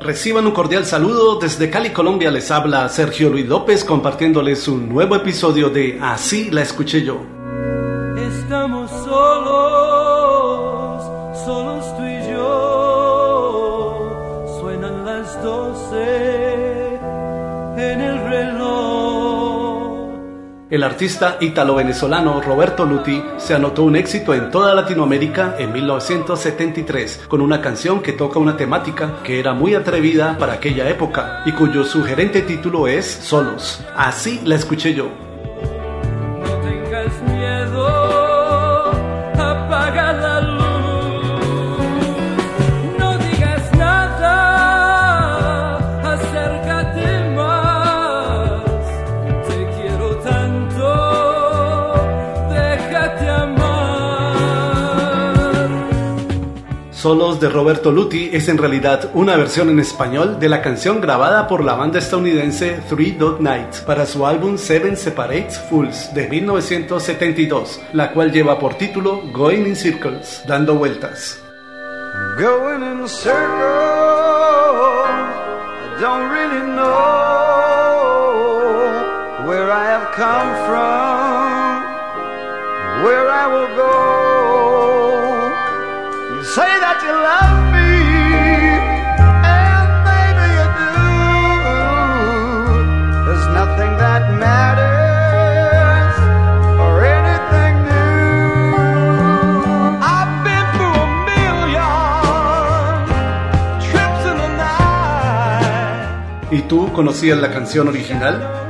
Reciban un cordial saludo desde Cali, Colombia. Les habla Sergio Luis López compartiéndoles un nuevo episodio de Así la escuché yo. Estamos solos, solos tú y yo. Suenan las doce en el reloj. El artista ítalo-venezolano Roberto Luti se anotó un éxito en toda Latinoamérica en 1973 con una canción que toca una temática que era muy atrevida para aquella época y cuyo sugerente título es Solos. Así la escuché yo. Solos de Roberto Luti es en realidad una versión en español de la canción grabada por la banda estadounidense Three Dog Night para su álbum Seven Separate Fools de 1972, la cual lleva por título Going in Circles, dando vueltas. Going in circles, I don't really know where I have come from, ¿Y tú conocías la canción original?